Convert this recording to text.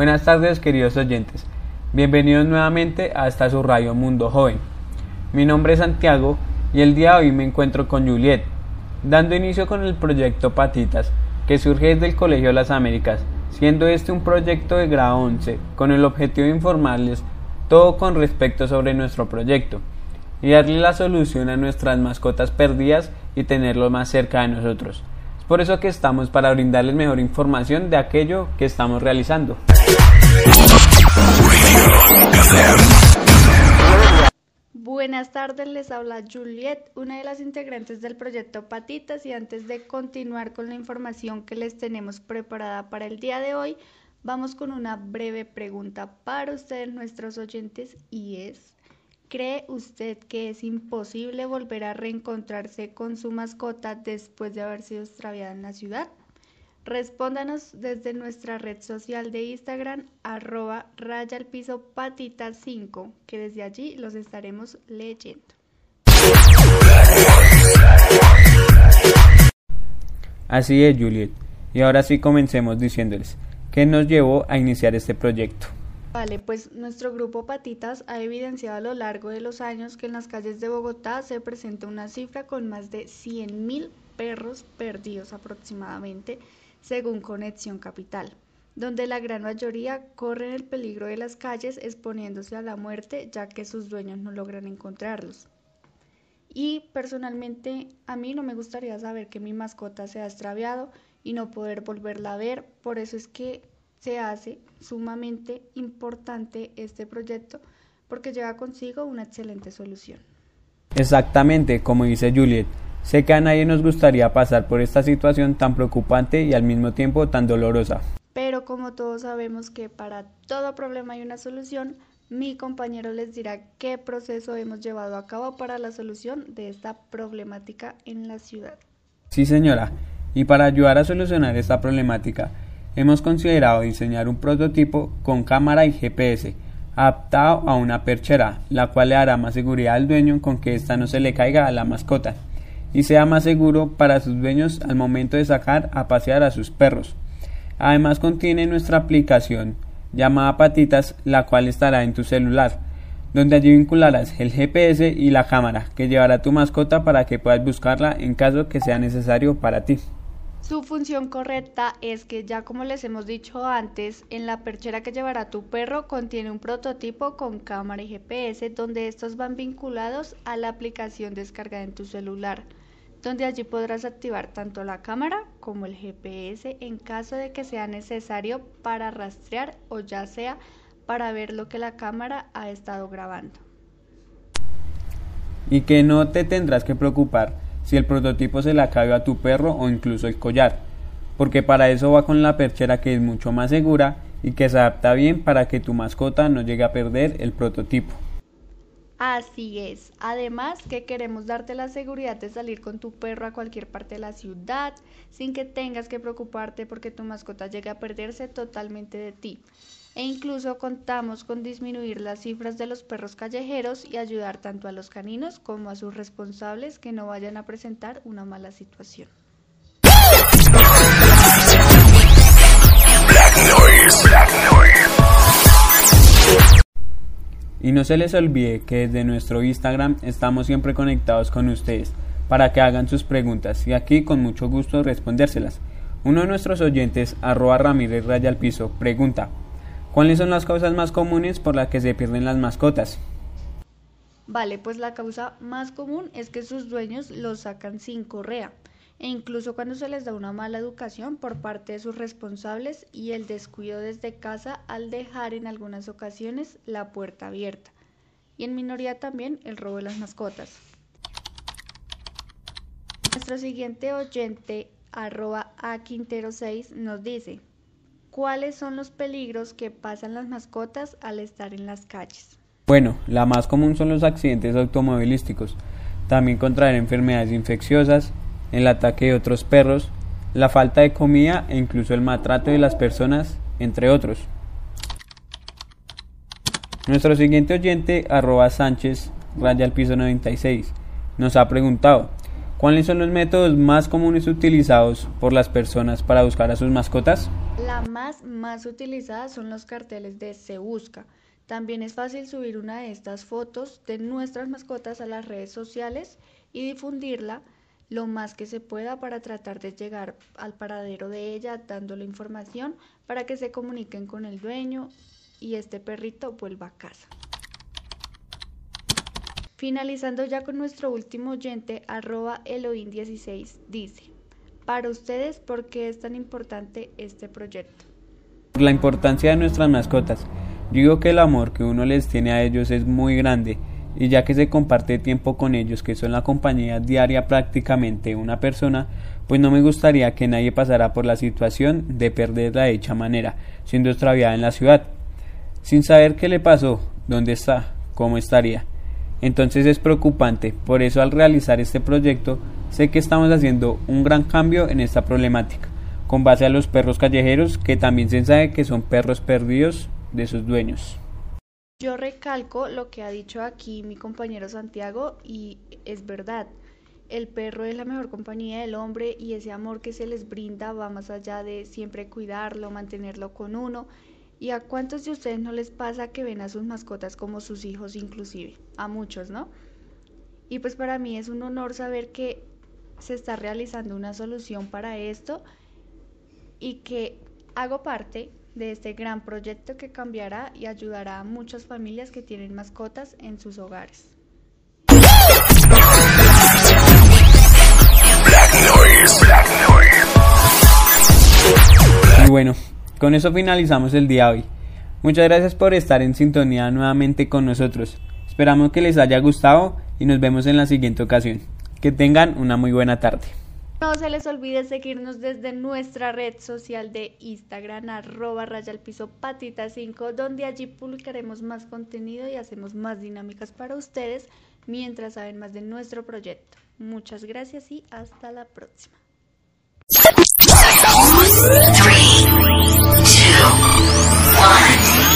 Buenas tardes queridos oyentes, bienvenidos nuevamente a esta su radio Mundo Joven. Mi nombre es Santiago y el día de hoy me encuentro con Juliet, dando inicio con el proyecto Patitas, que surge desde el Colegio de las Américas, siendo este un proyecto de grado 11, con el objetivo de informarles todo con respecto sobre nuestro proyecto y darle la solución a nuestras mascotas perdidas y tenerlos más cerca de nosotros. Es por eso que estamos para brindarles mejor información de aquello que estamos realizando. Buenas tardes, les habla Juliet, una de las integrantes del proyecto Patitas y antes de continuar con la información que les tenemos preparada para el día de hoy, vamos con una breve pregunta para ustedes nuestros oyentes y es, ¿cree usted que es imposible volver a reencontrarse con su mascota después de haber sido extraviada en la ciudad? Respóndanos desde nuestra red social de Instagram, arroba raya al piso patita 5, que desde allí los estaremos leyendo. Así es, Juliet. Y ahora sí comencemos diciéndoles, ¿qué nos llevó a iniciar este proyecto? Vale, pues nuestro grupo Patitas ha evidenciado a lo largo de los años que en las calles de Bogotá se presenta una cifra con más de 100.000 perros perdidos aproximadamente según Conexión Capital, donde la gran mayoría corren el peligro de las calles exponiéndose a la muerte ya que sus dueños no logran encontrarlos. Y personalmente a mí no me gustaría saber que mi mascota se ha extraviado y no poder volverla a ver, por eso es que se hace sumamente importante este proyecto porque lleva consigo una excelente solución. Exactamente, como dice Juliet, Sé que a nadie nos gustaría pasar por esta situación tan preocupante y al mismo tiempo tan dolorosa. Pero como todos sabemos que para todo problema hay una solución, mi compañero les dirá qué proceso hemos llevado a cabo para la solución de esta problemática en la ciudad. Sí, señora. Y para ayudar a solucionar esta problemática, hemos considerado diseñar un prototipo con cámara y GPS adaptado a una perchera, la cual le dará más seguridad al dueño con que ésta no se le caiga a la mascota y sea más seguro para sus dueños al momento de sacar a pasear a sus perros. Además contiene nuestra aplicación llamada Patitas, la cual estará en tu celular, donde allí vincularás el GPS y la cámara que llevará tu mascota para que puedas buscarla en caso que sea necesario para ti. Su función correcta es que ya como les hemos dicho antes, en la perchera que llevará tu perro contiene un prototipo con cámara y GPS donde estos van vinculados a la aplicación descargada en tu celular donde allí podrás activar tanto la cámara como el GPS en caso de que sea necesario para rastrear o ya sea para ver lo que la cámara ha estado grabando. Y que no te tendrás que preocupar si el prototipo se le acabe a tu perro o incluso el collar, porque para eso va con la perchera que es mucho más segura y que se adapta bien para que tu mascota no llegue a perder el prototipo. Así es. Además que queremos darte la seguridad de salir con tu perro a cualquier parte de la ciudad sin que tengas que preocuparte porque tu mascota llegue a perderse totalmente de ti. E incluso contamos con disminuir las cifras de los perros callejeros y ayudar tanto a los caninos como a sus responsables que no vayan a presentar una mala situación. Y no se les olvide que desde nuestro Instagram estamos siempre conectados con ustedes para que hagan sus preguntas y aquí con mucho gusto respondérselas. Uno de nuestros oyentes, arroba Ramírez Raya al Piso, pregunta, ¿cuáles son las causas más comunes por las que se pierden las mascotas? Vale, pues la causa más común es que sus dueños los sacan sin correa e incluso cuando se les da una mala educación por parte de sus responsables y el descuido desde casa al dejar en algunas ocasiones la puerta abierta. Y en minoría también el robo de las mascotas. Nuestro siguiente oyente, arroba a Quintero 6, nos dice, ¿cuáles son los peligros que pasan las mascotas al estar en las calles? Bueno, la más común son los accidentes automovilísticos, también contraer enfermedades infecciosas, el ataque de otros perros, la falta de comida e incluso el maltrato de las personas, entre otros. Nuestro siguiente oyente, arroba Sánchez, raya al piso 96, nos ha preguntado, ¿Cuáles son los métodos más comunes utilizados por las personas para buscar a sus mascotas? La más más utilizada son los carteles de Se Busca. También es fácil subir una de estas fotos de nuestras mascotas a las redes sociales y difundirla lo más que se pueda para tratar de llegar al paradero de ella dándole información para que se comuniquen con el dueño y este perrito vuelva a casa. Finalizando ya con nuestro último oyente, arroba Elohim16, dice, para ustedes, ¿por qué es tan importante este proyecto? La importancia de nuestras mascotas. Digo que el amor que uno les tiene a ellos es muy grande y ya que se comparte tiempo con ellos, que son la compañía diaria prácticamente una persona, pues no me gustaría que nadie pasara por la situación de perderla de hecha manera, siendo extraviada en la ciudad, sin saber qué le pasó, dónde está, cómo estaría. Entonces es preocupante, por eso al realizar este proyecto sé que estamos haciendo un gran cambio en esta problemática, con base a los perros callejeros que también se sabe que son perros perdidos de sus dueños. Yo recalco lo que ha dicho aquí mi compañero Santiago y es verdad. El perro es la mejor compañía del hombre y ese amor que se les brinda va más allá de siempre cuidarlo, mantenerlo con uno ¿Y a cuántos de ustedes no les pasa que ven a sus mascotas como sus hijos inclusive? A muchos, ¿no? Y pues para mí es un honor saber que se está realizando una solución para esto y que hago parte de este gran proyecto que cambiará y ayudará a muchas familias que tienen mascotas en sus hogares. Y bueno, con eso finalizamos el día de hoy. Muchas gracias por estar en sintonía nuevamente con nosotros. Esperamos que les haya gustado y nos vemos en la siguiente ocasión. Que tengan una muy buena tarde. No se les olvide seguirnos desde nuestra red social de Instagram, arroba raya al piso patita 5, donde allí publicaremos más contenido y hacemos más dinámicas para ustedes mientras saben más de nuestro proyecto. Muchas gracias y hasta la próxima. Three, two,